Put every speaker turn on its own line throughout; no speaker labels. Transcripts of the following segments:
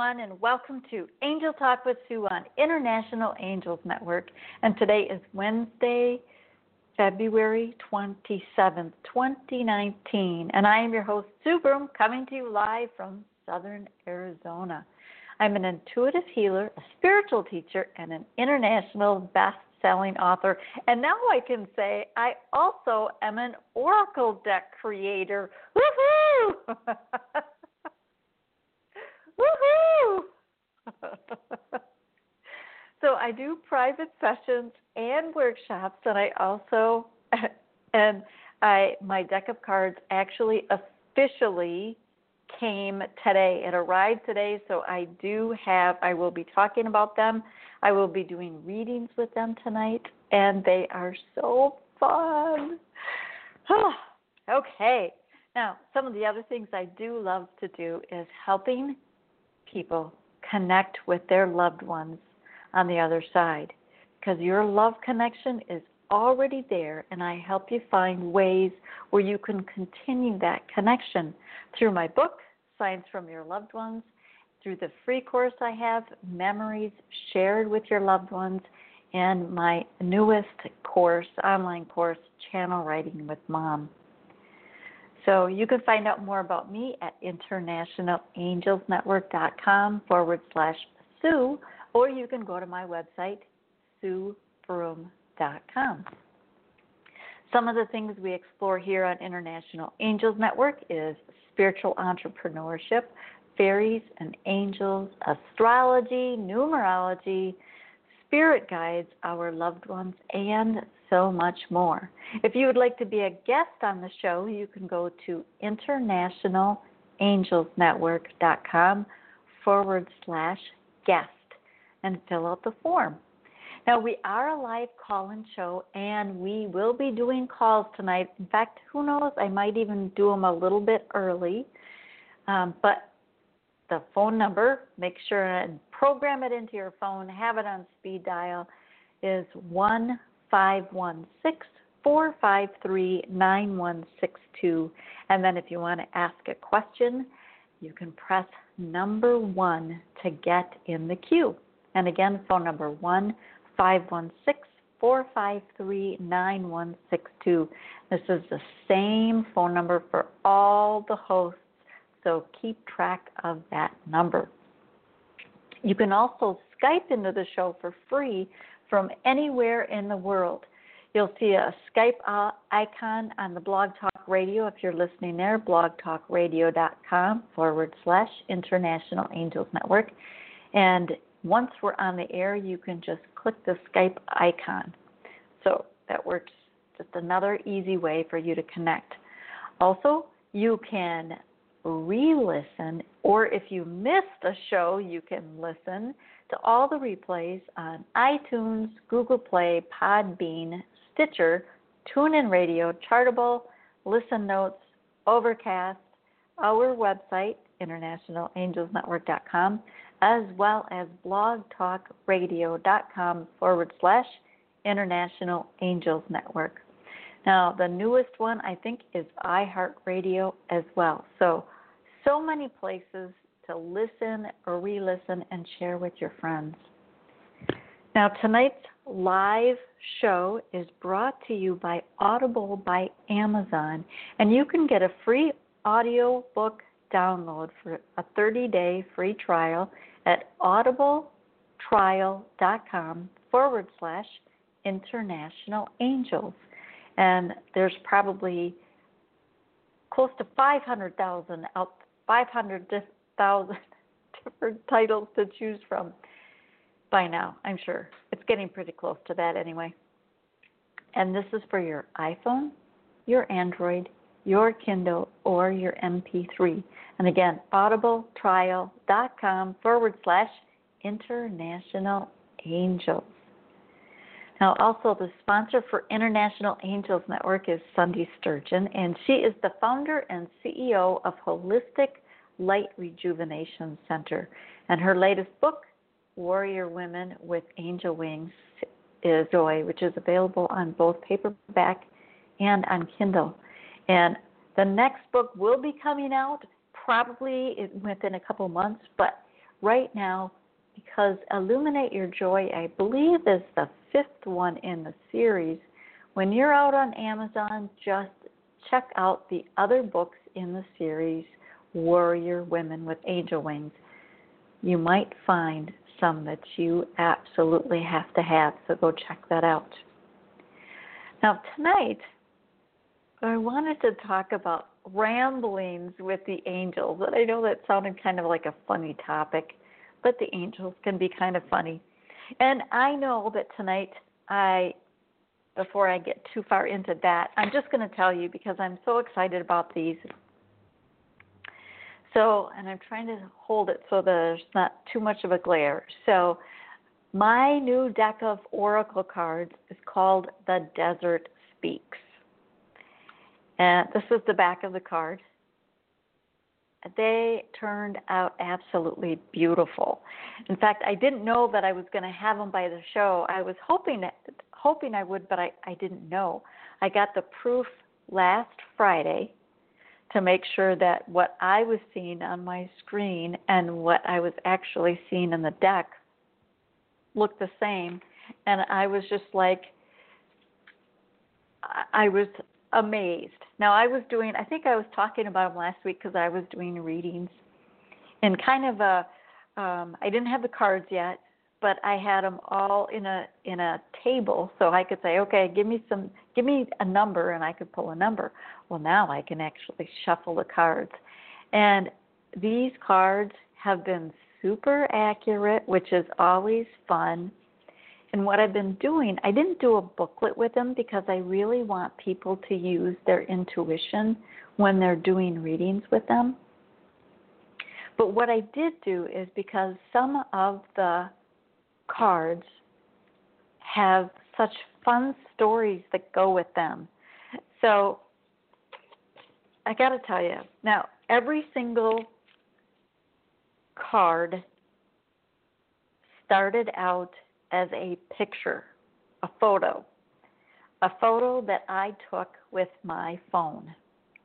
everyone, and welcome to Angel Talk with Sue on International Angels Network. And today is Wednesday, February 27th, 2019. And I am your host, Sue Broome, coming to you live from Southern Arizona. I'm an intuitive healer, a spiritual teacher, and an international best selling author. And now I can say I also am an oracle deck creator. Woohoo! Woohoo! so I do private sessions and workshops, and I also and I my deck of cards actually officially came today. It arrived today, so I do have. I will be talking about them. I will be doing readings with them tonight, and they are so fun. okay. Now, some of the other things I do love to do is helping people connect with their loved ones on the other side because your love connection is already there, and I help you find ways where you can continue that connection through my book, Signs from Your Loved Ones, through the free course I have, Memories Shared with Your Loved Ones, and my newest course, online course, Channel Writing with Mom. So you can find out more about me at internationalangelsnetwork.com forward slash Sue, or you can go to my website, SueBroome.com. Some of the things we explore here on International Angels Network is spiritual entrepreneurship, fairies and angels, astrology, numerology, spirit guides, our loved ones, and so much more. If you would like to be a guest on the show, you can go to internationalangelsnetwork.com forward slash guest and fill out the form. Now, we are a live call in show and we will be doing calls tonight. In fact, who knows, I might even do them a little bit early. Um, but the phone number, make sure and program it into your phone, have it on speed dial, is 1 516 453 9162. And then if you want to ask a question, you can press number one to get in the queue. And again, phone number 1 516 453 9162. This is the same phone number for all the hosts, so keep track of that number. You can also Skype into the show for free from anywhere in the world. You'll see a Skype icon on the Blog Talk Radio if you're listening there, blogtalkradio.com forward slash International Angels Network. And once we're on the air, you can just click the Skype icon. So that works just another easy way for you to connect. Also, you can re listen, or if you missed a show, you can listen to all the replays on iTunes, Google Play, Podbean, Stitcher, TuneIn Radio, Chartable, Listen Notes, Overcast, our website, internationalangelsnetwork.com, as well as blogtalkradio.com forward slash International Angels Network. Now, the newest one I think is iHeartRadio as well. So, so many places to listen or re listen and share with your friends. Now, tonight's live show is brought to you by Audible by Amazon, and you can get a free audio book download for a 30 day free trial at audibletrial.com forward slash international angels. And there's probably close to 500,000 out 500 thousand different titles to choose from by now, I'm sure. It's getting pretty close to that anyway. And this is for your iPhone, your Android, your Kindle, or your MP3. And again, audibletrial.com forward slash international angels. Now, also, the sponsor for International Angels Network is Sunday Sturgeon, and she is the founder and CEO of Holistic Light Rejuvenation Center. And her latest book, Warrior Women with Angel Wings, is Joy, which is available on both paperback and on Kindle. And the next book will be coming out probably within a couple months, but right now, because Illuminate Your Joy, I believe, is the fifth one in the series. When you're out on Amazon, just check out the other books in the series, Warrior Women with Angel Wings. You might find some that you absolutely have to have, so go check that out. Now, tonight, I wanted to talk about ramblings with the angels. And I know that sounded kind of like a funny topic, but the angels can be kind of funny. And I know that tonight I before I get too far into that, I'm just going to tell you because I'm so excited about these. So, and I'm trying to hold it so there's not too much of a glare. So, my new deck of oracle cards is called The Desert Speaks. And this is the back of the card they turned out absolutely beautiful. In fact, I didn't know that I was going to have them by the show. I was hoping hoping I would, but I, I didn't know. I got the proof last Friday to make sure that what I was seeing on my screen and what I was actually seeing in the deck looked the same. And I was just like, I was amazed. Now I was doing I think I was talking about them last week because I was doing readings and kind of a um I didn't have the cards yet, but I had them all in a in a table so I could say, "Okay, give me some give me a number and I could pull a number." Well, now I can actually shuffle the cards. And these cards have been super accurate, which is always fun. And what I've been doing, I didn't do a booklet with them because I really want people to use their intuition when they're doing readings with them. But what I did do is because some of the cards have such fun stories that go with them. So I got to tell you, now every single card started out as a picture, a photo, a photo that I took with my phone.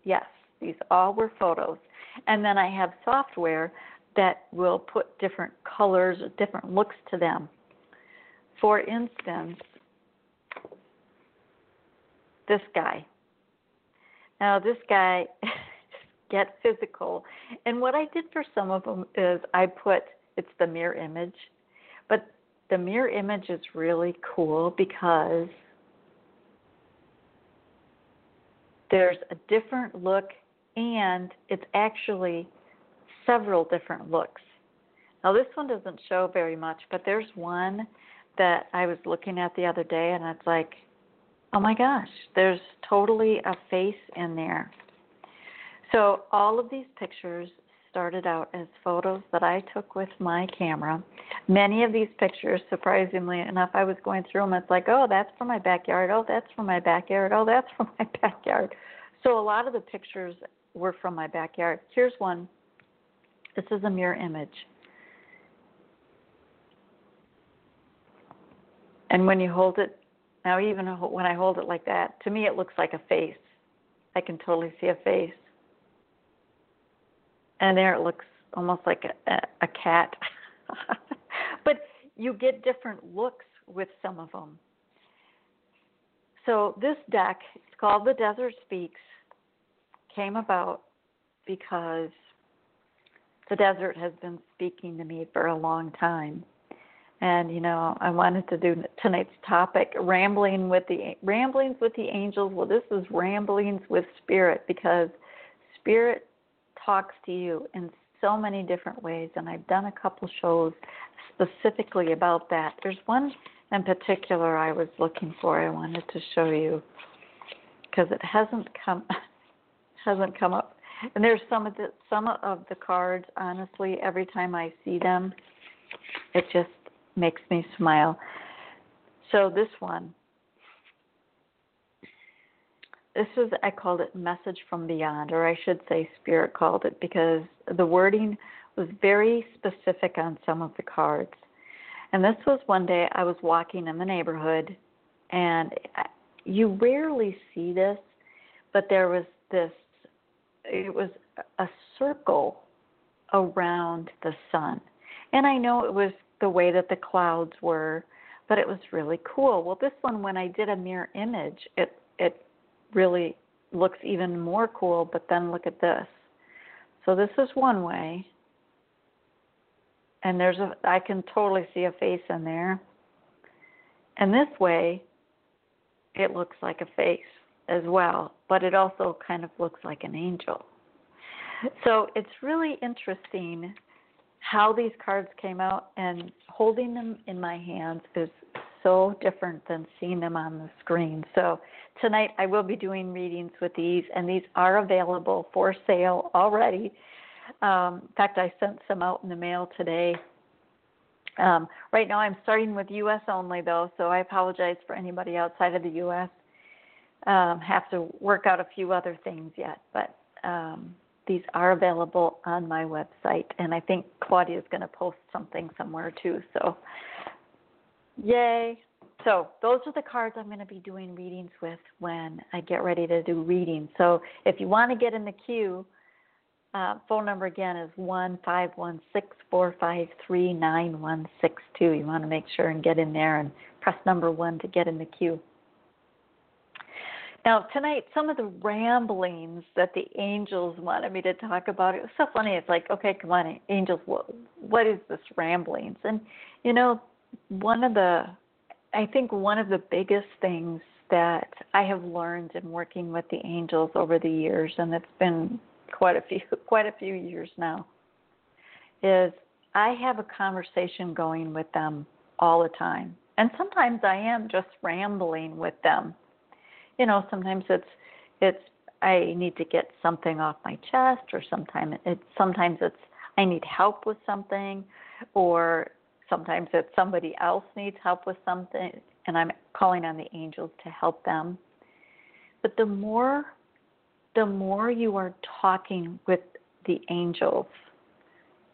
Yes, these all were photos. And then I have software that will put different colors, different looks to them. For instance, this guy. Now, this guy, get physical. And what I did for some of them is I put, it's the mirror image, but the mirror image is really cool because there's a different look and it's actually several different looks. Now, this one doesn't show very much, but there's one that I was looking at the other day, and it's like, oh my gosh, there's totally a face in there. So, all of these pictures started out as photos that I took with my camera. Many of these pictures, surprisingly enough, I was going through them. It's like, oh, that's from my backyard. Oh, that's from my backyard. Oh, that's from my backyard. So a lot of the pictures were from my backyard. Here's one. This is a mirror image. And when you hold it, now even when I hold it like that, to me it looks like a face. I can totally see a face and there it looks almost like a, a, a cat. but you get different looks with some of them. So this deck, it's called The Desert Speaks, came about because the desert has been speaking to me for a long time. And you know, I wanted to do tonight's topic, rambling with the ramblings with the angels. Well, this is ramblings with spirit because spirit talks to you in so many different ways, and I've done a couple shows specifically about that. There's one in particular I was looking for, I wanted to show you because it hasn't come hasn't come up. And there's some of the some of the cards. Honestly, every time I see them, it just makes me smile. So this one, this is I called it message from beyond, or I should say spirit called it because the wording was very specific on some of the cards. And this was one day I was walking in the neighborhood, and you rarely see this, but there was this it was a circle around the sun. And I know it was the way that the clouds were, but it was really cool. Well, this one when I did a mirror image, it it really looks even more cool, but then look at this. So this is one way. And there's a I can totally see a face in there. And this way it looks like a face as well, but it also kind of looks like an angel. So it's really interesting how these cards came out, and holding them in my hands is so different than seeing them on the screen. So tonight I will be doing readings with these, and these are available for sale already. Um, in fact, I sent some out in the mail today. Um, right now, I'm starting with U.S. only, though, so I apologize for anybody outside of the U.S um, have to work out a few other things yet, but um, these are available on my website, and I think Claudia is going to post something somewhere too. So, yay! So those are the cards I'm going to be doing readings with when I get ready to do readings. So if you want to get in the queue, uh, phone number again is one five one six four five three nine one six two. You want to make sure and get in there and press number one to get in the queue. Now, tonight, some of the ramblings that the angels wanted me to talk about, it was so funny. It's like, okay, come on, angels, what, what is this ramblings? And, you know, one of the, I think one of the biggest things that I have learned in working with the angels over the years, and it's been quite a few, quite a few years now, is I have a conversation going with them all the time. And sometimes I am just rambling with them you know sometimes it's it's I need to get something off my chest or sometimes it sometimes it's I need help with something or sometimes it's somebody else needs help with something and I'm calling on the angels to help them. But the more the more you are talking with the angels,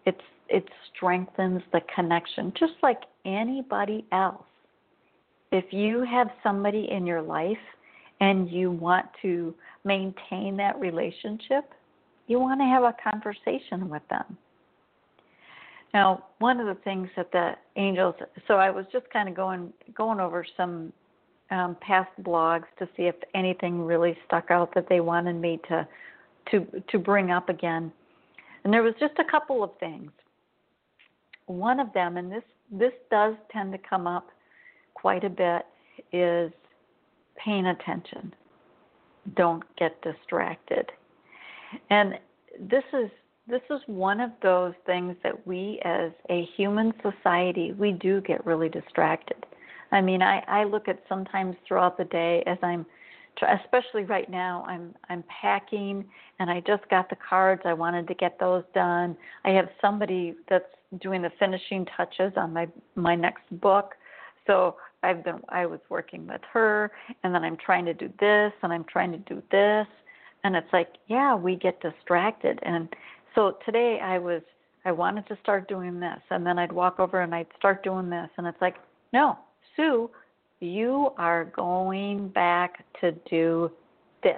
it's it strengthens the connection just like anybody else. If you have somebody in your life and you want to maintain that relationship, you want to have a conversation with them. Now, one of the things that the angels, so I was just kind of going going over some um, past blogs to see if anything really stuck out that they wanted me to to to bring up again, and there was just a couple of things. One of them, and this this does tend to come up quite a bit, is paying attention. Don't get distracted. And this is this is one of those things that we as a human society we do get really distracted. I mean, I I look at sometimes throughout the day as I'm especially right now i'm i'm packing and i just got the cards i wanted to get those done i have somebody that's doing the finishing touches on my my next book so I've been I was working with her and then I'm trying to do this and I'm trying to do this. And it's like, yeah, we get distracted. And so today I was I wanted to start doing this and then I'd walk over and I'd start doing this. And it's like, no, Sue, you are going back to do this.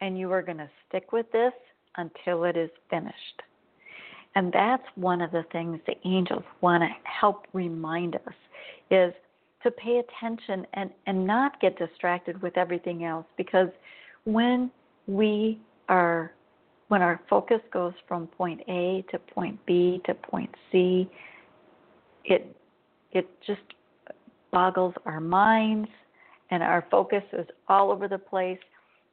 And you are going to stick with this until it is finished. And that's one of the things the angels want to help remind us is to pay attention and, and not get distracted with everything else because when we are when our focus goes from point A to point B to point C, it it just boggles our minds and our focus is all over the place.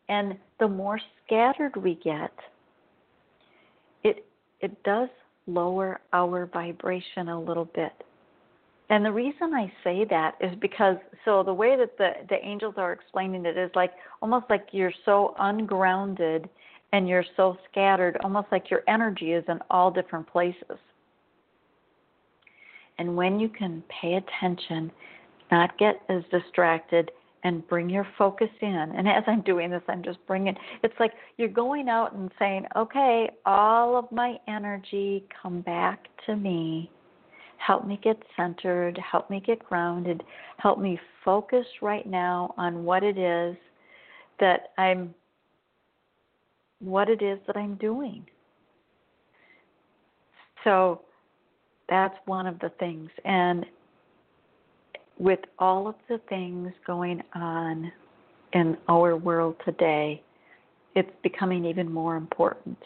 And the more scattered we get it it does lower our vibration a little bit And the reason I say that is because so the way that the the angels are explaining it is like almost like you're so ungrounded and you're so scattered, almost like your energy is in all different places. And when you can pay attention, not get as distracted, and bring your focus in. And as I'm doing this, I'm just bringing it's like you're going out and saying, okay, all of my energy come back to me. Help me get centered, help me get grounded, help me focus right now on what it is that I'm what it is that I'm doing. So that's one of the things. And with all of the things going on in our world today, it's becoming even more important.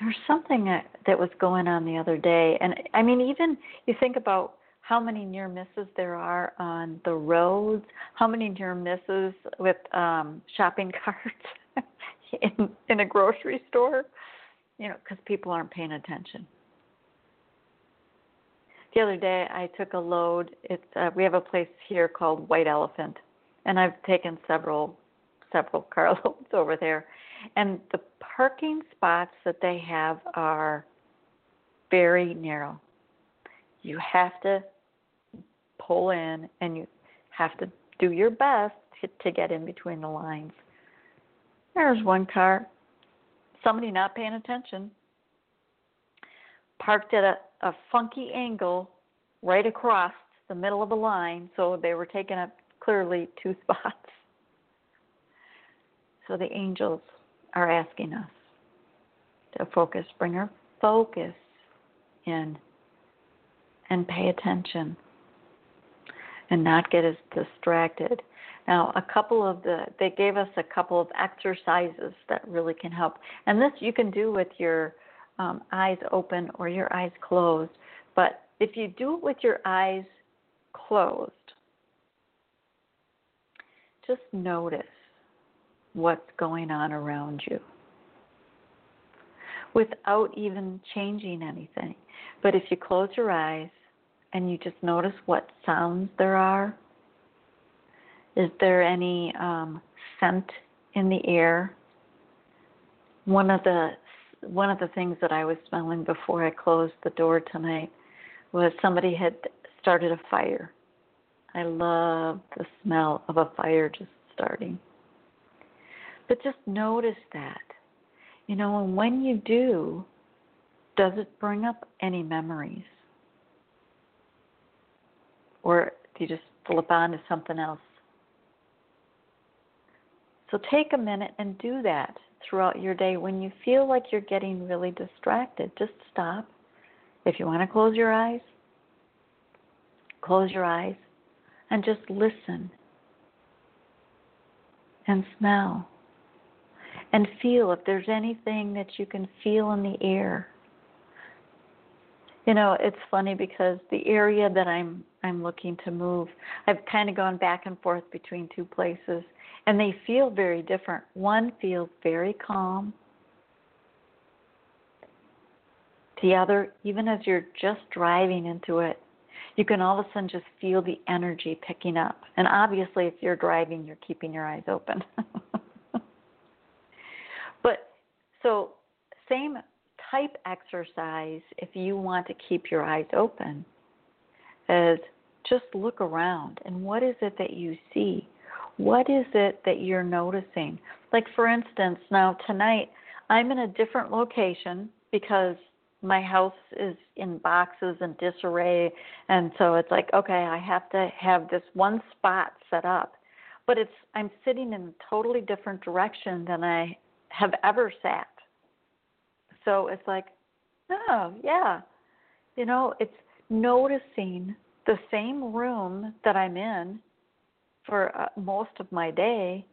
There's something that, that was going on the other day, and I mean, even you think about how many near misses there are on the roads, how many near misses with um, shopping carts in in a grocery store, you know, because people aren't paying attention the other day I took a load. It's uh, we have a place here called White Elephant, and I've taken several several carloads over there. And the parking spots that they have are very narrow. You have to pull in, and you have to do your best to, to get in between the lines. There's one car, somebody not paying attention, parked at a a funky angle right across the middle of the line, so they were taking up clearly two spots. So the angels are asking us to focus, bring our focus in and pay attention and not get as distracted. Now, a couple of the they gave us a couple of exercises that really can help. And this you can do with your um, eyes open or your eyes closed. But if you do it with your eyes closed, just notice what's going on around you without even changing anything. But if you close your eyes and you just notice what sounds there are, is there any um, scent in the air? One of the one of the things that I was smelling before I closed the door tonight was somebody had started a fire. I love the smell of a fire just starting. But just notice that. You know, and when you do, does it bring up any memories? Or do you just flip on to something else? So take a minute and do that throughout your day when you feel like you're getting really distracted. Just stop. If you want to close your eyes, close your eyes and just listen and smell and feel if there's anything that you can feel in the air. You know, it's funny because the area that I'm I'm looking to move, I've kind of gone back and forth between two places and they feel very different. One feels very calm. The other, even as you're just driving into it, you can all of a sudden just feel the energy picking up. And obviously, if you're driving, you're keeping your eyes open. so, same type exercise if you want to keep your eyes open is just look around and what is it that you see? What is it that you're noticing? Like, for instance, now tonight I'm in a different location because my house is in boxes and disarray. And so it's like, okay, I have to have this one spot set up. But it's I'm sitting in a totally different direction than I have ever sat. So it's like, oh, yeah. You know, it's noticing the same room that I'm in for uh, most of my day,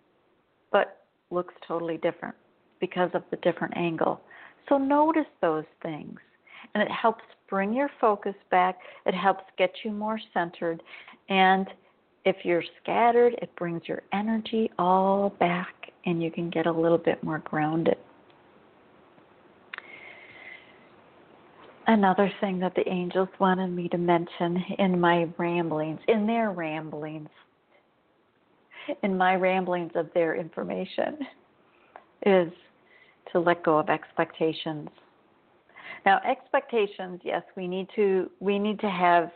but looks totally different because of the different angle. So notice those things. And it helps bring your focus back. It helps get you more centered. And if you're scattered, it brings your energy all back and you can get a little bit more grounded. Another thing that the angels wanted me to mention in my ramblings, in their ramblings, in my ramblings of their information, is to let go of expectations. Now, expectations, yes, we need to we need to have.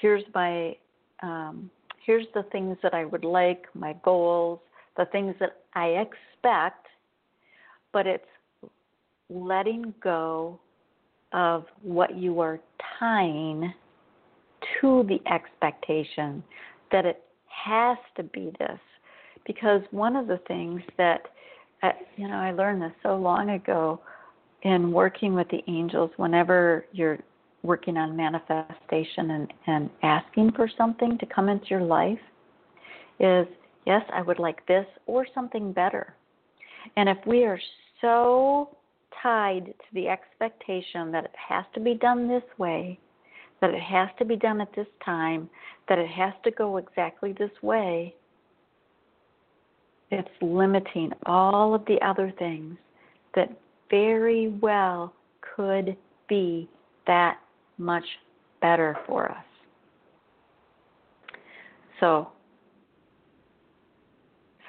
Here's my um, here's the things that I would like, my goals, the things that I expect, but it's letting go of what you are tying to the expectation that it has to be this. Because one of the things that, uh, you know, I learned this so long ago in working with the angels, whenever you're working on manifestation and, and asking for something to come into your life, is yes, I would like this or something better. And if we are so tied to the expectation that it has to be done this way, that it has to be done at this time, that it has to go exactly this way, it's limiting all of the other things that very well could be that much better for us. So,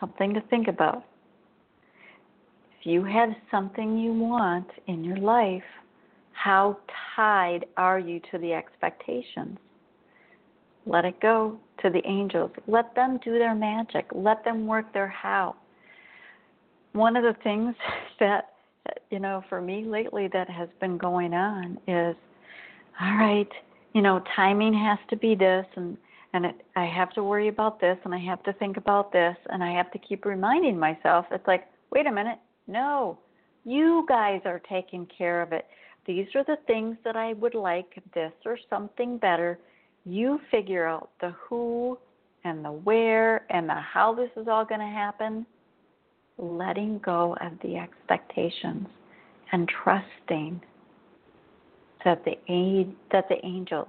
something to think about. If you have something you want in your life, how tied are you to the expectations? Let it go to the angels. Let them do their magic. Let them work their how. One of the things that, you know, for me lately that has been going on is all right, you know, timing has to be this and and it, I have to worry about this and I have to think about this and I have to keep reminding myself it's like, wait a minute, no. You guys are taking care of it. These are the things that I would like, this or something better. You figure out the who and the where and the how this is all going to happen. Letting go of the expectations and trusting that the that the angels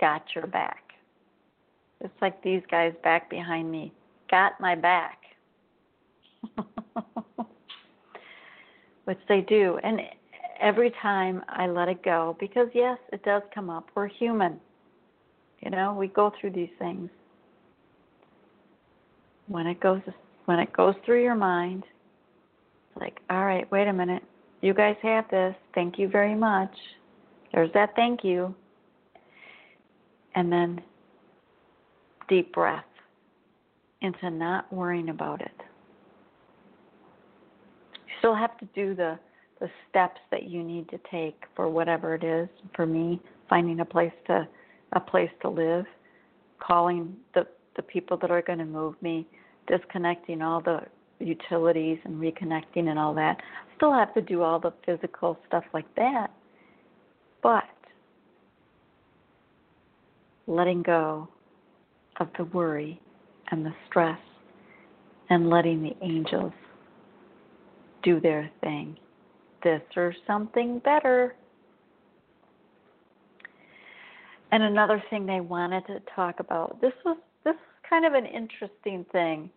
got your back. It's like these guys back behind me got my back. Which they do. And every time I let it go, because yes, it does come up. We're human. You know, we go through these things. When it goes when it goes through your mind, it's like, all right, wait a minute. You guys have this. Thank you very much. There's that thank you. And then deep breath into not worrying about it. You still have to do the the steps that you need to take for whatever it is. For me, finding a place to a place to live, calling the the people that are going to move me, disconnecting all the utilities and reconnecting and all that. Still have to do all the physical stuff like that. But letting go of the worry and the stress and letting the angels do their thing. This or something better. And another thing they wanted to talk about. This was this was kind of an interesting thing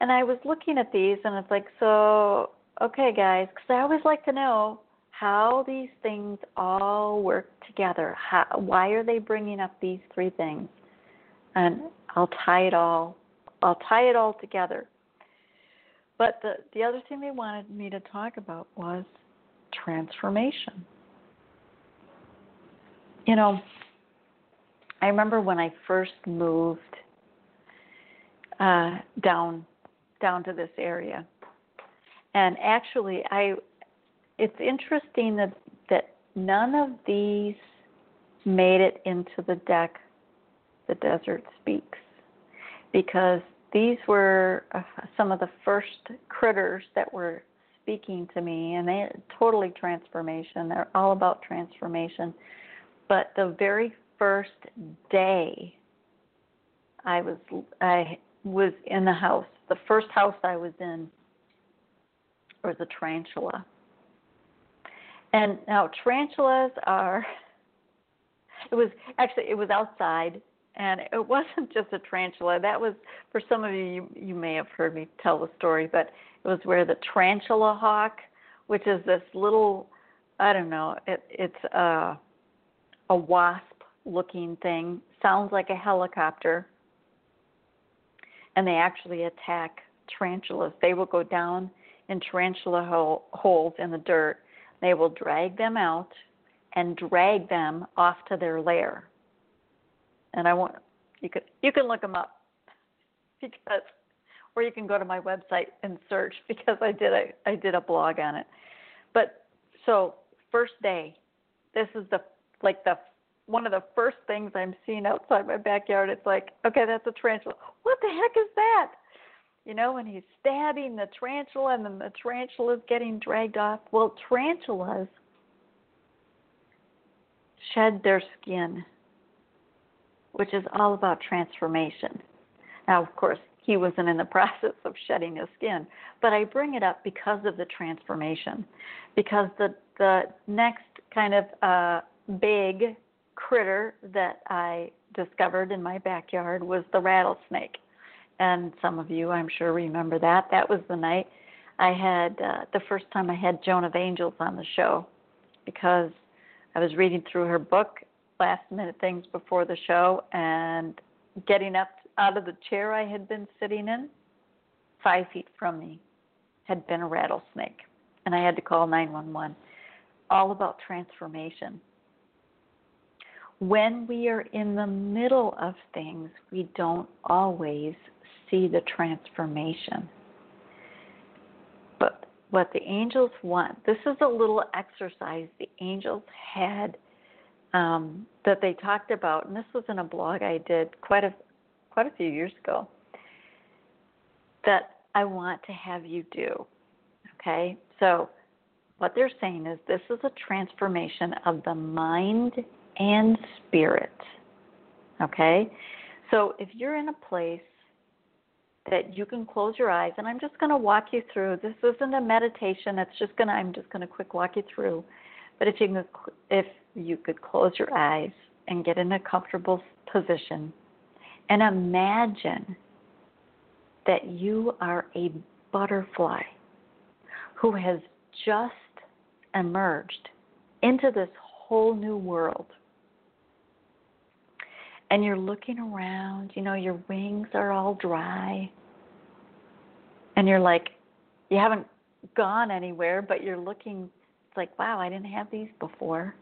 and I was looking at these, and it's like, so, okay, guys, because I always like to know how these things all work together. How, why are they bringing up these three things? And I'll tie it all. I'll tie it all together. But the the other thing they wanted me to talk about was transformation. You know, I remember when I first moved uh, down down to this area. And actually, I it's interesting that that none of these made it into the deck. The desert speaks because these were uh, some of the first critters that were speaking to me, and they totally transformation. They're all about transformation. But the very first day I was I was in the house the first house I was in was a tarantula. And now tarantulas are it was actually it was outside and it wasn't just a tarantula. That was for some of you you, you may have heard me tell the story, but it was where the tarantula hawk, which is this little I don't know. It, it's a a wasp looking thing. Sounds like a helicopter. And they actually attack tarantulas. They will go down in tarantula hole, holes in the dirt. They will drag them out and drag them off to their lair. And I want you could you can look them up because or you can go to my website and search because I did a I did a blog on it. But so first day, this is the like the one of the first things I'm seeing outside my backyard. It's like, okay, that's a tarantula. What the heck is that? You know, and he's stabbing the tarantula, and then the tarantula is getting dragged off. Well, tarantulas shed their skin, which is all about transformation. Now, of course, he wasn't in the process of shedding his skin. But I bring it up because of the transformation, because the the next kind of uh, big critter that I discovered in my backyard was the rattlesnake, and some of you, I'm sure, remember that. That was the night I had uh, the first time I had Joan of Angels on the show, because I was reading through her book, last minute things before the show, and getting up out of the chair I had been sitting in, five feet from me, had been a rattlesnake. And I had to call 911. All about transformation. When we are in the middle of things, we don't always see the transformation. But what the angels want, this is a little exercise the angels had um, that they talked about, and this was in a blog I did quite a quite a few years ago that I want to have you do. Okay? So, what they're saying is this is a transformation of the mind and spirit. Okay? So, if you're in a place that you can close your eyes, and I'm just going to walk you through. This isn't a meditation. It's just going to. I'm just going to quick walk you through. But if you can, if you could close your eyes and get in a comfortable position, and imagine that you are a butterfly who has just emerged into this whole new world. And you're looking around, you know, your wings are all dry. And you're like, you haven't gone anywhere, but you're looking, it's like, wow, I didn't have these before.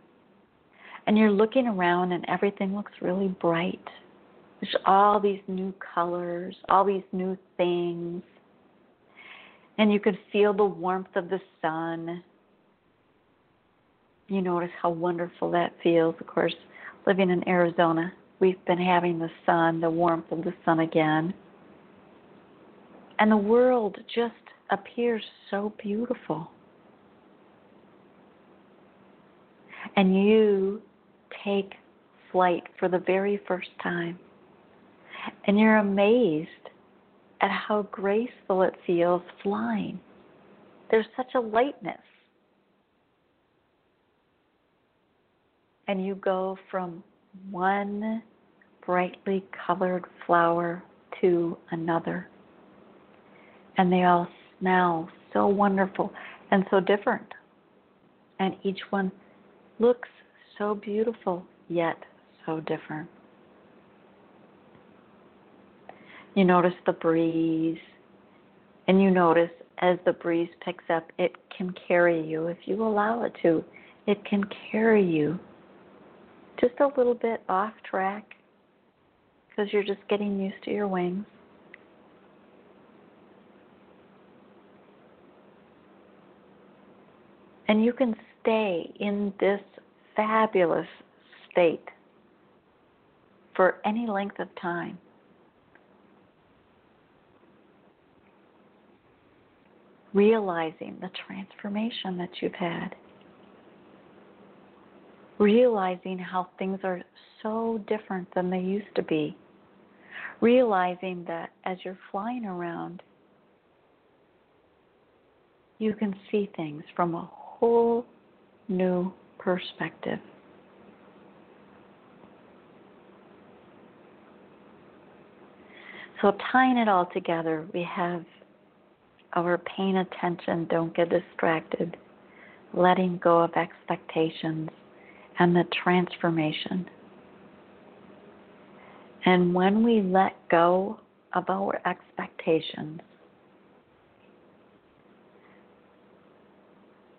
And you're looking around, and everything looks really bright there's all these new colors, all these new things. And you can feel the warmth of the sun. You notice how wonderful that feels. Of course, living in Arizona, we've been having the sun, the warmth of the sun again. And the world just appears so beautiful. And you take flight for the very first time and you're amazed at how graceful it feels flying. There's such a lightness. And you go from one brightly colored flower to another. And they all smell so wonderful and so different. And each one looks so beautiful, yet so different. You notice the breeze, and you notice as the breeze picks up, it can carry you if you allow it to. It can carry you just a little bit off track because you're just getting used to your wings. And you can stay in this fabulous state for any length of time. realizing the transformation that you've had, realizing how things are so different than they used to be, realizing that as you're flying around, you can see things from a whole new perspective. So, tying it all together, we have our paying attention, don't get distracted. letting go of expectations and the transformation. And when we let go of our expectations,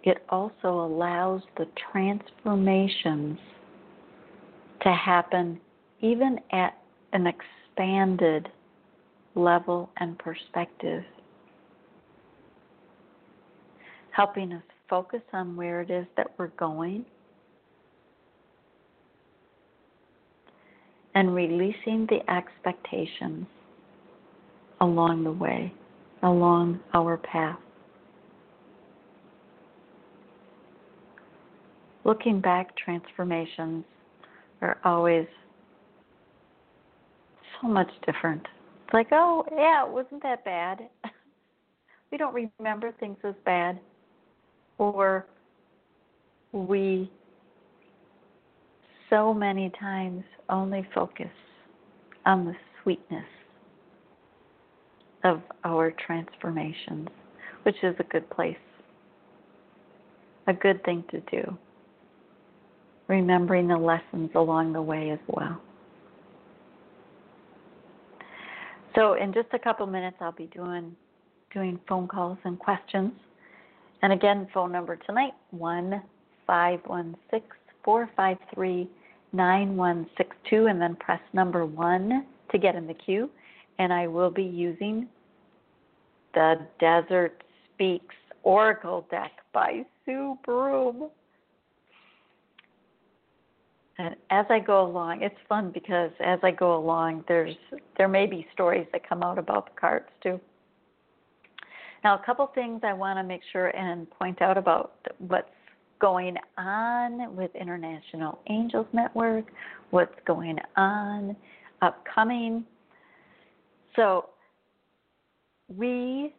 it also allows the transformations to happen even at an expanded level and perspective, helping us focus on where it is that we're going and releasing the expectations along the way, along our path. Looking back, transformations are always so much different. It's like, oh, yeah, it wasn't that bad. we don't remember things as bad. Or we so many times only focus on the sweetness of our transformations, which is a good place, a good thing to do. Remembering the lessons along the way as well. So, in just a couple minutes, I'll be doing doing phone calls and questions. And again, phone number tonight one five one six four five three 9162 and then press number one to get in the queue. And I will be using the Desert Speaks Oracle deck by Sue Broome. And as I go along, it's fun because as I go along, there's there may be stories that come out about the cards too. Now, a couple things I want to make sure and point out about what's going on with International Angels Network, what's going on upcoming. So, we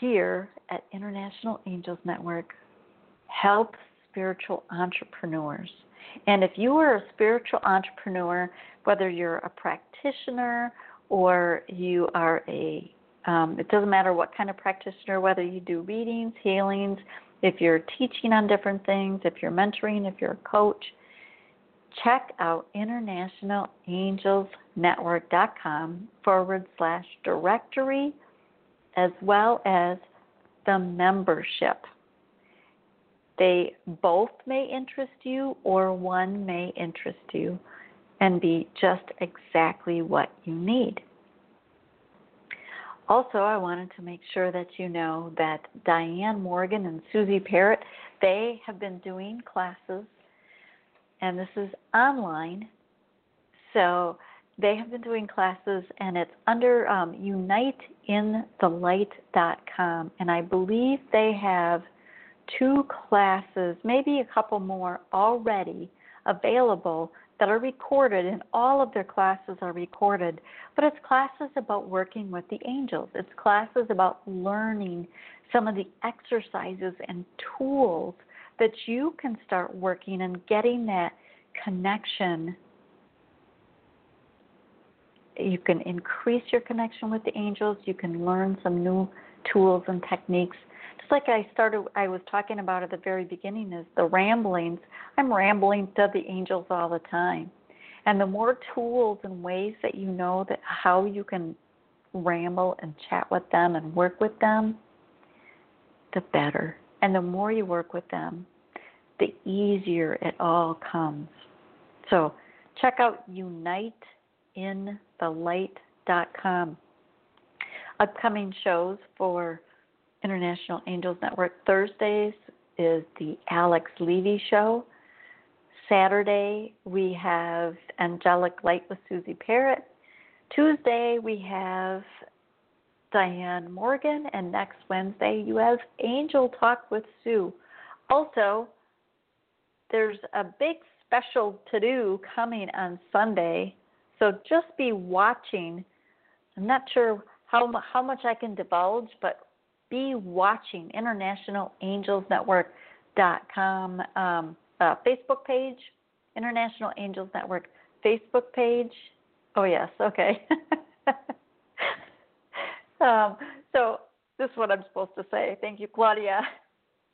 here at International Angels Network help spiritual entrepreneurs. And if you are a spiritual entrepreneur, whether you're a practitioner or you are a, um, it doesn't matter what kind of practitioner, whether you do readings, healings, if you're teaching on different things, if you're mentoring, if you're a coach, check out internationalangelsnetwork.com forward slash directory as well as the membership. They both may interest you or one may interest you and be just exactly what you need. Also, I wanted to make sure that you know that Diane Morgan and Susie Parrott, they have been doing classes, and this is online. So they have been doing classes, and it's under um, UniteInTheLight.com, and I believe they have two classes, maybe a couple more already available that are recorded, and all of their classes are recorded. But it's classes about working with the angels, it's classes about learning some of the exercises and tools that you can start working and getting that connection. You can increase your connection with the angels, you can learn some new tools and techniques like I started, I was talking about at the very beginning, is the ramblings. I'm rambling to the angels all the time. And the more tools and ways that you know that how you can ramble and chat with them and work with them, the better. And the more you work with them, the easier it all comes. So check out uniteinthelight.com. Upcoming shows for International Angels Network. Thursdays is the Alex Levy Show. Saturday, we have Angelic Light with Susie Parrott. Tuesday, we have Diane Morgan. And next Wednesday, you have Angel Talk with Sue. Also, there's a big special to do coming on Sunday. So just be watching. I'm not sure how, how much I can divulge, but be watching internationalangelsnetwork.com um, uh, Facebook page, International Angels Network Facebook page. Oh, yes, okay. um, so, this is what I'm supposed to say. Thank you, Claudia.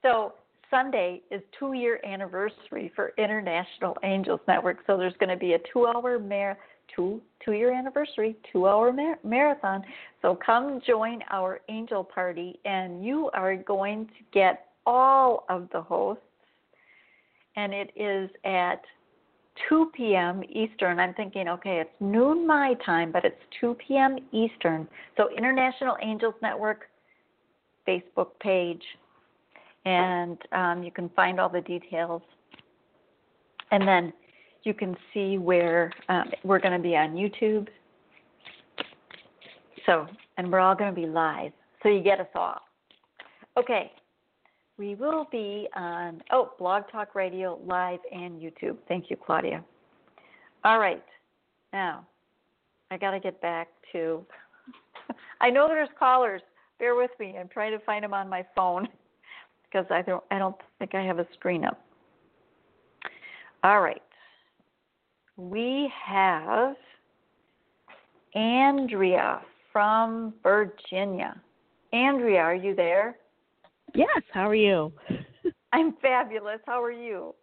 So, Sunday is two year anniversary for International Angels Network. So there's going to be a two hour mar- two two year anniversary, two hour mar- marathon. So come join our angel party, and you are going to get all of the hosts. And it is at 2 p.m. Eastern. I'm thinking, okay, it's noon my time, but it's 2 p.m. Eastern. So International Angels Network Facebook page, and um, you can find all the details. And then you can see where um, we're going to be on YouTube. So, and we're all going to be live. So you get us all. Okay, we will be on, oh, Blog Talk Radio, live, and YouTube. Thank you, Claudia. All right, now I got to get back to, I know there's callers. Bear with me. I'm trying to find them on my phone because I don't, I don't think I have a screen up. All right. We have Andrea from Virginia. Andrea, are you there?
Yes, how are you?
I'm fabulous. How are you?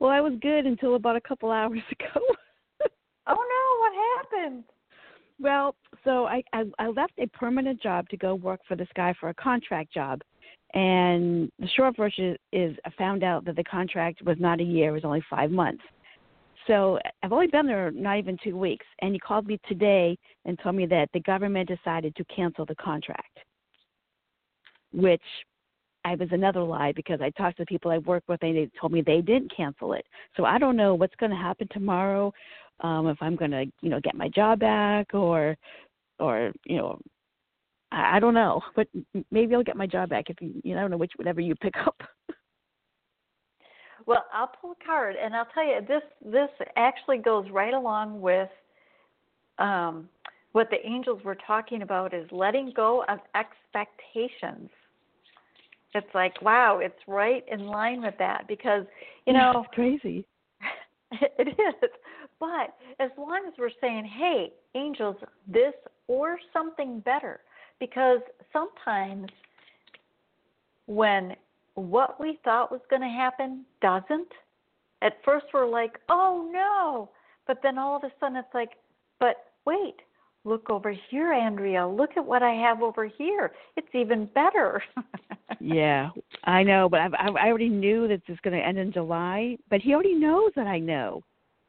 Well, I was good until about a couple hours ago.
oh no, what happened?
Well, so I, I I left a permanent job to go work for this guy for a contract job. And the short version is I found out that the contract was not a year, it was only 5 months. So I've only been there not even 2 weeks and he called me today and told me that the government decided to cancel the contract. Which I was another lie because I talked to the people I work with and they told me they didn't cancel it. So I don't know what's going to happen tomorrow, um, if I'm going to, you know, get my job back or, or you know, I, I don't know, but maybe I'll get my job back if you, you know, I don't know which whatever you pick up.
Well, I'll pull a card and I'll tell you this. This actually goes right along with um, what the angels were talking about is letting go of expectations it's like wow it's right in line with that because you know
it's crazy
it is but as long as we're saying hey angels this or something better because sometimes when what we thought was going to happen doesn't at first we're like oh no but then all of a sudden it's like but wait look over here, Andrea. Look at what I have over here. It's even better.
yeah, I know, but I've, I already knew that this is going to end in July. But he already knows that I know,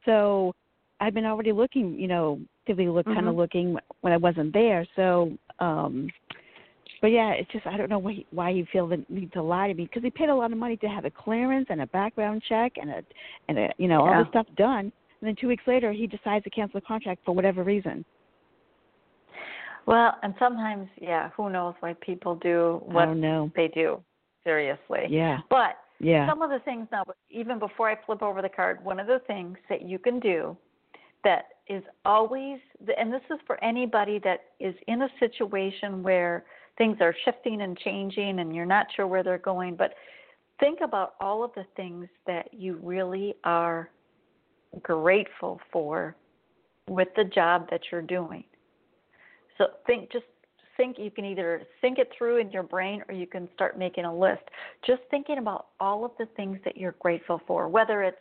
so I've been already looking. You know, actively look, mm-hmm. kind of looking when I wasn't there. So, um but yeah, it's just I don't know why he, why he feels the need to lie to me because he paid a lot of money to have a clearance and a background check and a and a you know yeah. all this stuff done. And then two weeks later, he decides to cancel the contract for whatever reason.
Well, and sometimes, yeah, who knows why people do what they do. Seriously.
Yeah.
But
yeah.
some of the things now, even before I flip over the card, one of the things that you can do that is always, and this is for anybody that is in a situation where things are shifting and changing and you're not sure where they're going, but think about all of the things that you really are grateful for with the job that you're doing. So think just think you can either think it through in your brain or you can start making a list. Just thinking about all of the things that you're grateful for, whether it's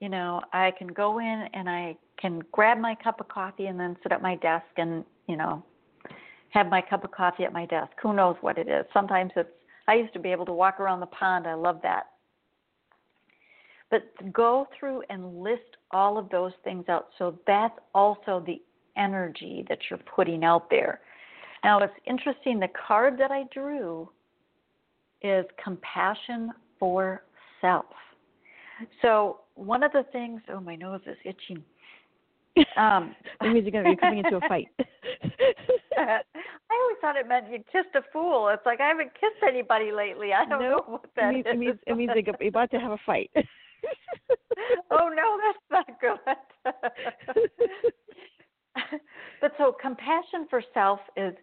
you know, I can go in and I can grab my cup of coffee and then sit at my desk and, you know, have my cup of coffee at my desk. Who knows what it is? Sometimes it's I used to be able to walk around the pond. I love that. But go through and list all of those things out. So that's also the energy that you're putting out there. Now, it's interesting, the card that I drew is compassion for self. So, one of the things, oh, my nose is itching.
Um, that means you're going to be coming into a fight.
I always thought it meant you kissed a fool. It's like I haven't kissed anybody lately. I don't know what that
it means,
is.
It means, it means you're about to have a fight.
oh no, that's not good. but so compassion for self is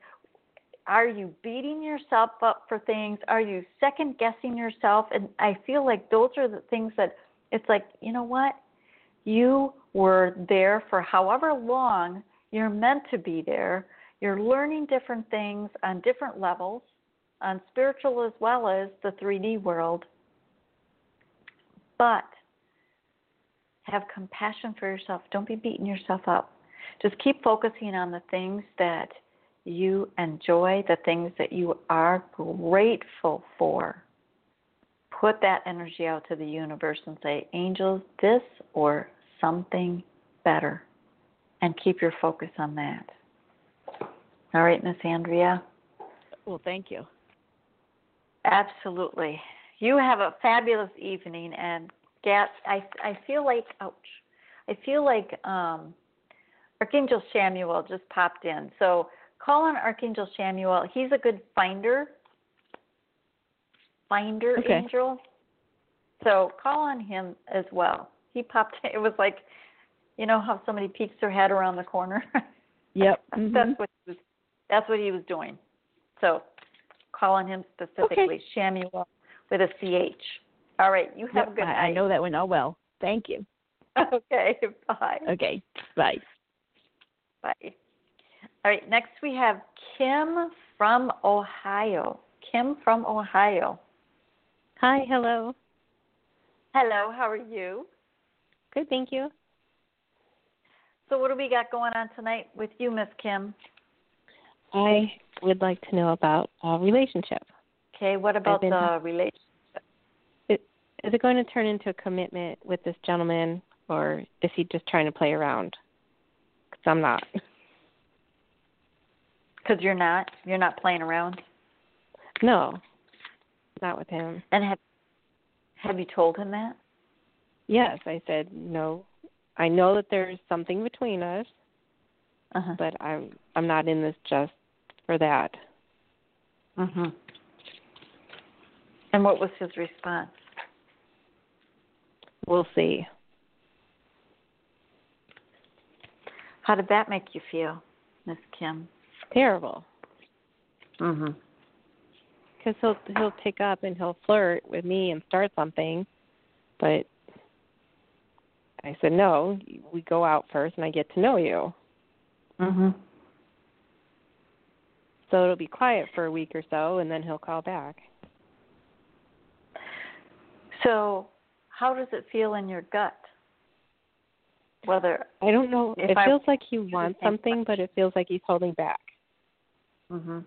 are you beating yourself up for things? Are you second guessing yourself? And I feel like those are the things that it's like, you know what? You were there for however long you're meant to be there. You're learning different things on different levels, on spiritual as well as the 3D world. But have compassion for yourself. Don't be beating yourself up. Just keep focusing on the things that you enjoy, the things that you are grateful for. Put that energy out to the universe and say, Angels, this or something better. And keep your focus on that. All right, Miss Andrea.
Well, thank you.
Absolutely. You have a fabulous evening, and I I feel like ouch, I feel like um, Archangel Chamuel just popped in. So call on Archangel Chamuel. He's a good finder, finder
okay.
angel. So call on him as well. He popped. In. It was like, you know how somebody peeks their head around the corner.
Yep. Mm-hmm.
that's what. That's what he was doing. So call on him specifically,
okay.
Chamuel with a CH. All right. You have
yep,
a good
I,
night.
I know that one all well. Thank you.
Okay. Bye.
Okay. Bye.
Bye. All right, next we have Kim from Ohio. Kim from Ohio.
Hi, hello.
Hello, how are you?
Good, thank you.
So, what do we got going on tonight with you, Miss Kim?
I would like to know about a relationship.
Okay, what about the relationship?
Is it going to turn into a commitment with this gentleman, or is he just trying to play around? Because I'm not.
Because you're not. You're not playing around.
No, not with him.
And have have you told him that?
Yes, I said no. I know that there's something between us,
uh-huh.
but I'm I'm not in this just for that.
Mhm. And what was his response?
We'll see.
How did that make you feel, Miss Kim?
Terrible.
Mhm.
Because he'll he'll pick up and he'll flirt with me and start something, but I said no. We go out first, and I get to know you.
Mhm.
So it'll be quiet for a week or so, and then he'll call back.
So, how does it feel in your gut? Whether
I don't know. It
I-
feels like he wants something, but it feels like he's holding back.
Mhm.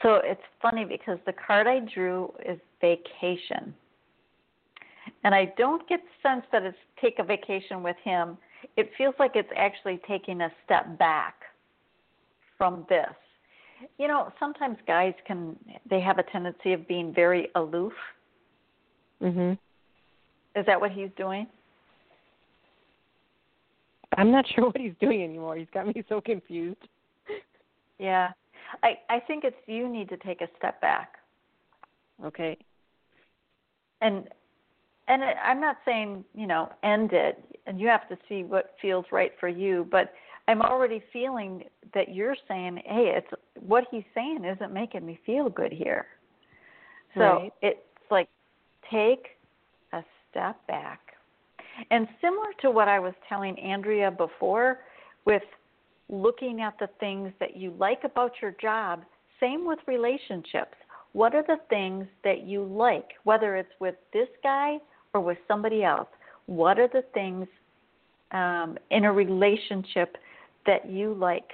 So it's funny because the card I drew is vacation. And I don't get the sense that it's take a vacation with him. It feels like it's actually taking a step back from this. You know, sometimes guys can they have a tendency of being very aloof.
Mhm.
Is that what he's doing?
I'm not sure what he's doing anymore. He's got me so confused.
Yeah. I I think it's you need to take a step back.
Okay.
And and I'm not saying, you know, end it and you have to see what feels right for you, but I'm already feeling that you're saying, "Hey, it's what he's saying isn't making me feel good here." So,
Right.
it's like take a step back. And similar to what I was telling Andrea before with looking at the things that you like about your job, same with relationships. What are the things that you like, whether it's with this guy or with somebody else? What are the things um, in a relationship that you like?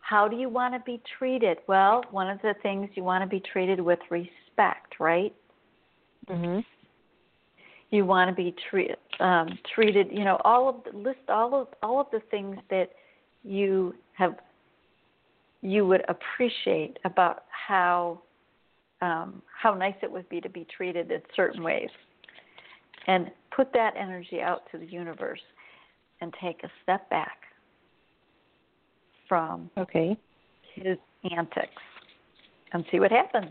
How do you want to be treated? Well, one of the things you want to be treated with respect, right?
Mm-hmm.
you want to be treat, um, treated you know all of the list all of all of the things that you have you would appreciate about how um, how nice it would be to be treated in certain ways and put that energy out to the universe and take a step back from
Okay.
his antics and see what happens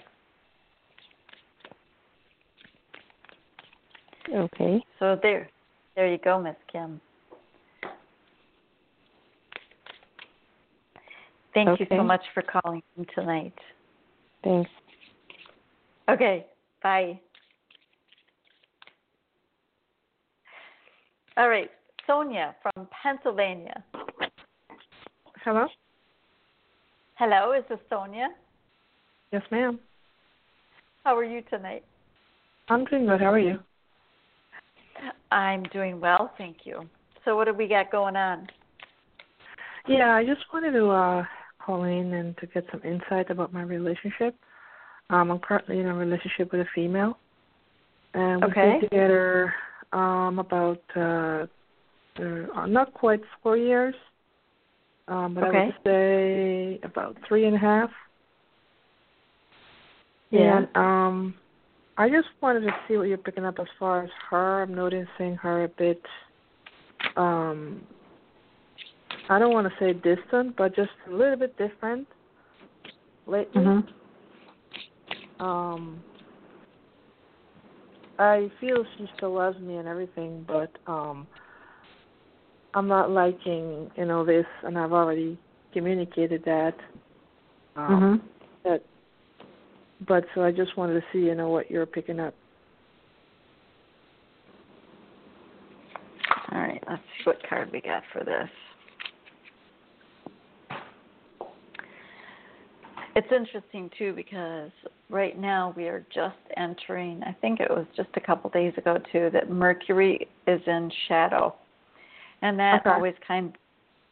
Okay.
So there, there you go, Miss Kim. Thank you so much for calling in tonight.
Thanks.
Okay, bye. All right, Sonia from Pennsylvania.
Hello?
Hello, is this Sonia?
Yes, ma'am.
How are you tonight?
I'm doing good. How are you?
I'm doing well, thank you. So, what do we got going on?
Yeah, I just wanted to uh call in and to get some insight about my relationship. Um, I'm currently in a relationship with a female, and we've
Okay.
been together um about uh, uh not quite four years, um, but I would say about three and a half.
Yeah.
And um, I just wanted to see what you're picking up as far as her. I'm noticing her a bit. Um, I don't want to say distant, but just a little bit different lately.
Mm-hmm.
Um, I feel she still loves me and everything, but um, I'm not liking you know this, and I've already communicated that. Um,
Mm-hmm.
That, but so I just wanted to see you know what you're picking up.
All right, let's see what card we got for this. It's interesting too because right now we are just entering, I think it was just a couple days ago too, that Mercury is in shadow. And that
Okay.
always kind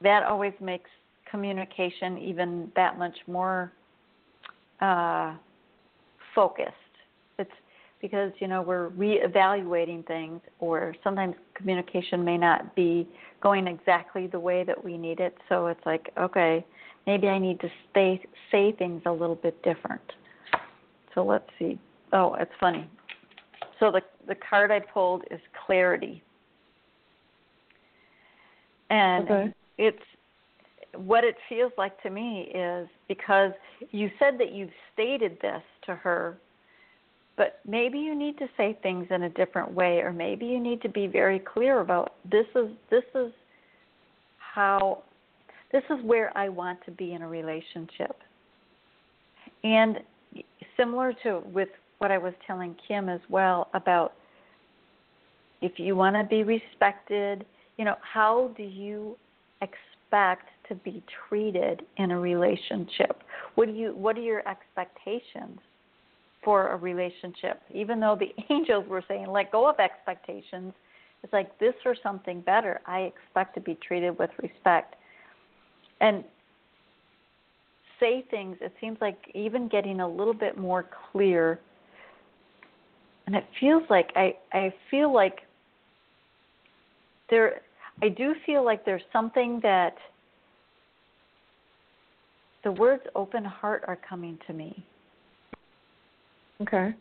that always makes communication even that much more uh focused. It's because you know we're reevaluating things or sometimes communication may not be going exactly the way that we need it so it's like okay maybe i need to stay, say things a little bit different. So let's see. Oh it's funny. So the the card i pulled is clarity. And
Okay.
it's what it feels like to me is because you said that you've stated this to her but maybe you need to say things in a different way or maybe you need to be very clear about this is this is how this is where I want to be in a relationship. And similar to with what I was telling Kim as well about if you want to be respected, you know, how do you expect to be treated in a relationship? What do you what are your expectations? for a relationship. Even though the angels were saying, let go of expectations, it's like this or something better. I expect to be treated with respect. And say things, it seems like even getting a little bit more clear. And it feels like I, I feel like there I do feel like there's something that the words open heart are coming to me
Okay.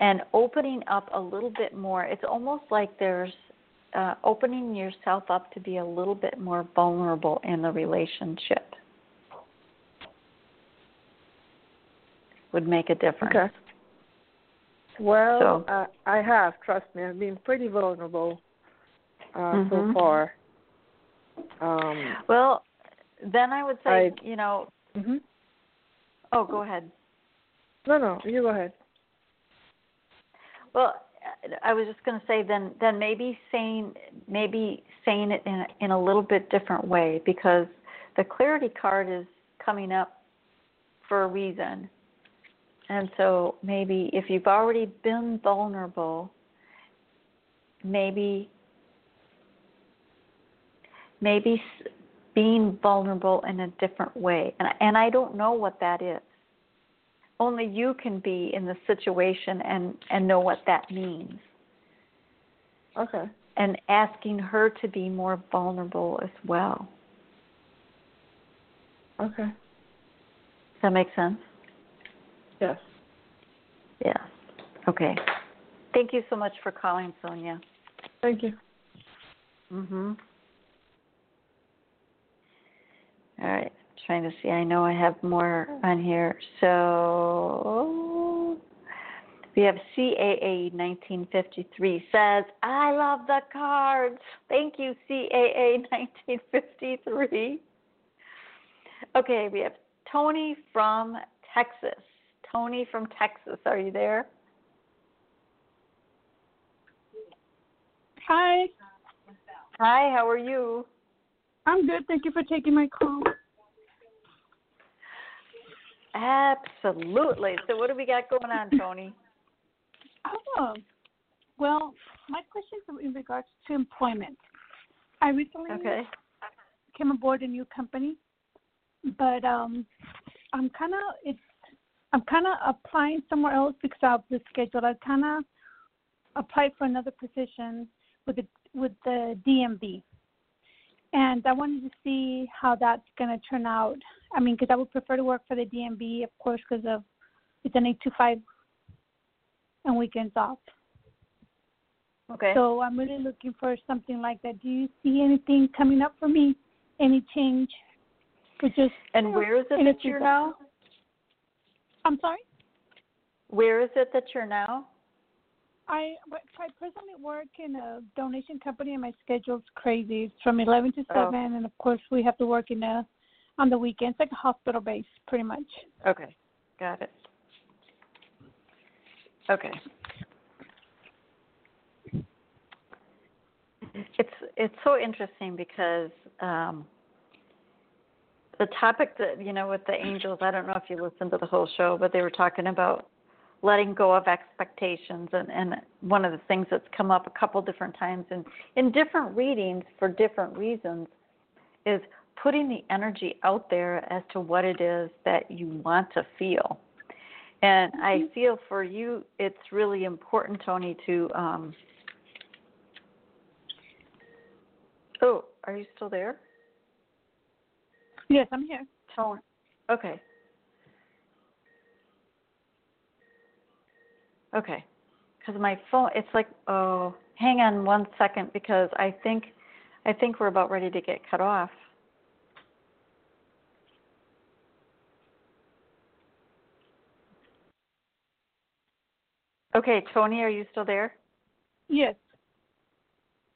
and opening up a little bit more. It's almost like there's uh, opening yourself up to be a little bit more vulnerable in the relationship would make a difference.
Okay. Well,
So-
uh, I have. Trust me, I've been pretty vulnerable uh, so
Mhm.
far. Um,
Well, then I would say,
I-
you know,
hmm
oh, go ahead.
No, no, you go ahead.
Well, I was just going to say then then maybe saying maybe saying it in a, in a little bit different way because the clarity card is coming up for a reason. And so maybe if you've already been vulnerable, maybe maybe being vulnerable in a different way. And and I don't know what that is only you can be in the situation and and know what that means
Okay.
and asking her to be more vulnerable as well
Okay.
does that make sense
Yes.
yes okay thank you so much for calling sonia
Thank you.
mhm all right trying to see i know i have more on here so we have CAA 1953 says, I love the cards. Thank you, CAA 1953. Okay, we have Tony from Texas. Tony from Texas, are you there?
Hi,
Hi, how are you?
I'm good. Thank you for taking my call.
Absolutely. So what do we got going on, Tony?
Oh, well, my question is in regards to employment. I recently
Okay.
came aboard a new company, but um, I'm kind of it's I'm kind of applying somewhere else because of the schedule. I kind of applied for another position with the with the DMV, and I wanted to see how that's going to turn out. I mean, because I would prefer to work for the DMV, of course, because of it's an eight to five and weekends off.
Okay.
So I'm really looking for something like that. Do you see anything coming up for me? Any change? Or just
and where is it that you're now?
I'm sorry.
Where is it that you're now?
I I presently work in a donation company, and my schedule's crazy. It's from 11 to 7,
Oh.
and of course we have to work in the on the weekends, like a hospital base, pretty much.
Okay. Got it. Okay. It's it's so interesting because um, the topic that you know with the angels. I don't know if you listened to the whole show, but they were talking about letting go of expectations, and and one of the things that's come up a couple different times in in different readings for different reasons is putting the energy out there as to what it is that you want to feel. And I feel for you, it's really important, Tony, to. Um, oh, are you still there,
Yes, I'm here.
Tony? Okay. Okay. Because my phone, it's like, oh, hang on one second, because I think, I think we're about ready to get cut off. Okay, Tony, are you still there?
Yes.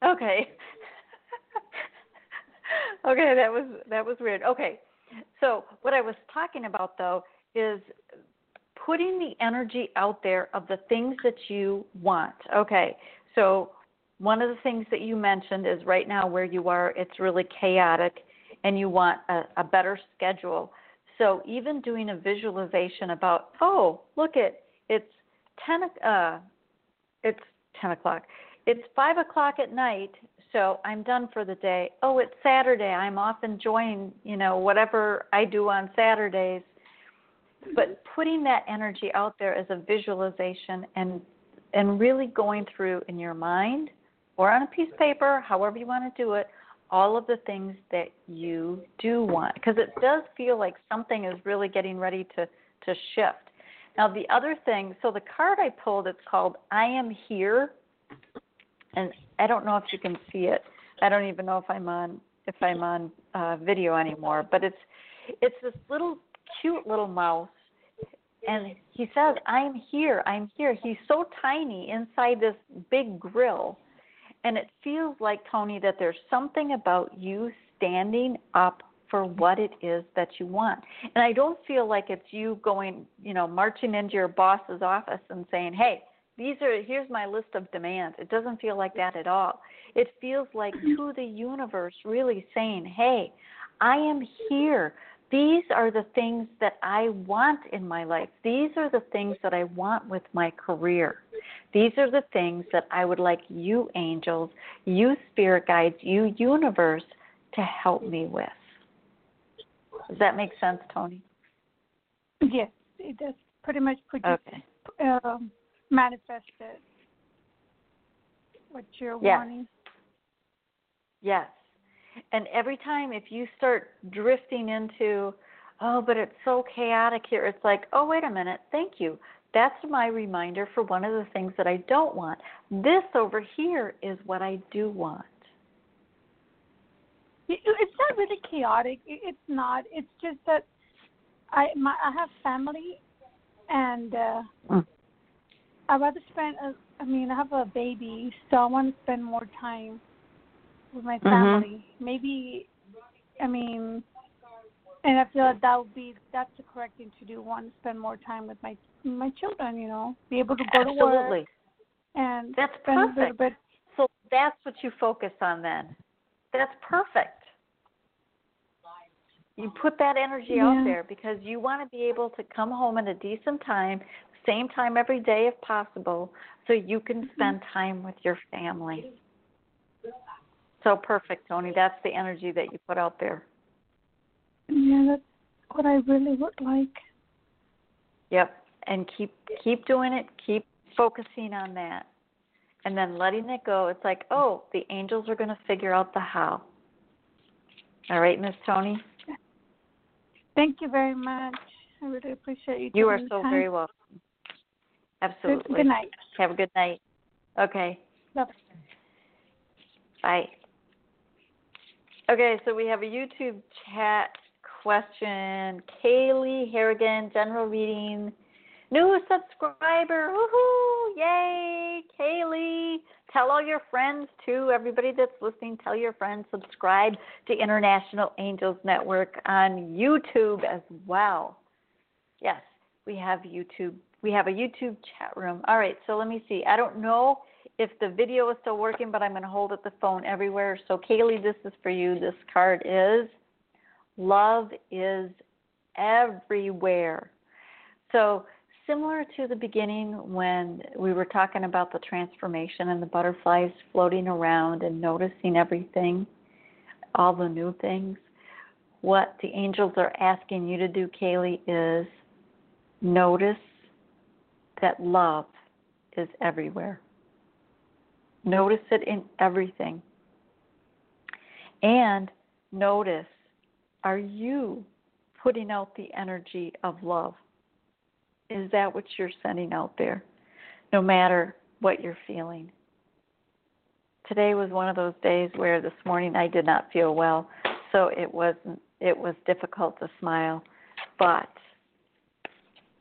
Okay. okay, that was that was weird. Okay. So, what I was talking about though is putting the energy out there of the things that you want. Okay. So, one of the things that you mentioned is right now where you are, it's really chaotic and you want a, a better schedule. So, even doing a visualization about, oh, look at it's 10 o- uh it's 10 o'clock it's five o'clock at night so i'm done for the day oh it's saturday i'm off enjoying you know whatever i do on saturdays but putting that energy out there as a visualization and and really going through in your mind or on a piece of paper however you want to do it all of the things that you do want because it does feel like something is really getting ready to to shift now the other thing so the card i pulled it's called i am here and I don't know if you can see it. I don't even know if I'm on if I'm on uh, video anymore. But it's it's this little cute little mouse, and he says, "I'm here. I'm here." He's so tiny inside this big grill, and it feels like Tony that there's something about you standing up for what it is that you want. And I don't feel like it's you going, you know, marching into your boss's office and saying, "Hey, these are here's my list of demands it doesn't feel like that at all it feels like to the universe really saying hey i am here these are the things that i want in my life these are the things that i want with my career these are the things that i would like you angels you spirit guides you universe to help me with does that make sense tony
Yes, it does pretty much put you
okay
um, manifest it. What you're
Yes.
wanting.
Yes. And every time if you start drifting into, oh, but it's so chaotic here, it's like, oh, wait a minute, thank you. That's my reminder for one of the things that I don't want. This over here is what I do want.
It's not really chaotic. It's not. It's just that I my I have family, and uh,
Mm.
I'd rather spend. A, I mean, I have a baby, so I want to spend more time with my
Mhm.
family. Maybe, I mean, and I feel that that would be that's the correct thing to do. Want to spend more time with my my children. You know, be able to go to work
Absolutely.
and
That's
spend a little
perfect.
bit.
So that's what you focus on then. That's perfect. You put that energy
Yeah.
out there because you want to be able to come home at a decent time, same time every day if possible, so you can
Mm-hmm.
spend time with your family. So perfect, Tony. That's the energy that you put out there.
Yeah, that's what I really would like.
Yep. And keep keep doing it. Keep focusing on that. And then letting it go. It's like, oh, the angels are going to figure out the how. All right, Miss Tony.
Thank you very much. I really appreciate you.
You are so
time.
very welcome.
Good,
Absolutely.
good night.
Have a good night. Okay.
Bye.
Bye. Okay, so we have a YouTube chat question. Kaylee Harrigan, general reading. New subscriber. Woohoo! Yay! Kaylee. Tell all your friends too. Everybody that's listening, tell your friends. Subscribe to International Angels Network on YouTube as well. Yes, we have YouTube. We have a YouTube chat room. All right, so let me see. I don't know if the video is still working, but I'm going to hold up the phone everywhere. So, Kaylee, this is for you. This card is Love is everywhere. So, similar to the beginning when we were talking about the transformation and the butterflies floating around and noticing everything, all the new things, what the angels are asking you to do, Kaylee, is notice that love is everywhere. Notice it in everything. And notice are you putting out the energy of love? Is that what you're sending out there? No matter what you're feeling. Today was one of those days where this morning I did not feel well, so it wasn't it was difficult to smile, but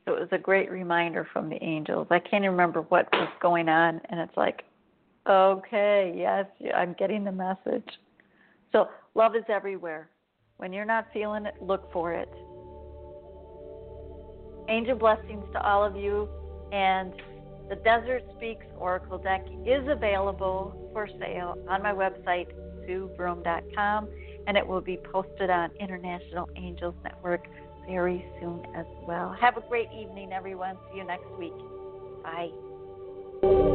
it was a great reminder from the angels. I can't even remember what was going on, and it's like, okay, yes, I'm getting the message. So, love is everywhere. When you're not feeling it, look for it. Angel blessings to all of you, and the Desert Speaks Oracle deck is available for sale on my website, SueBroome.com, and it will be posted on International Angels Network very soon as well. Have a great evening, everyone. See you next week. Bye.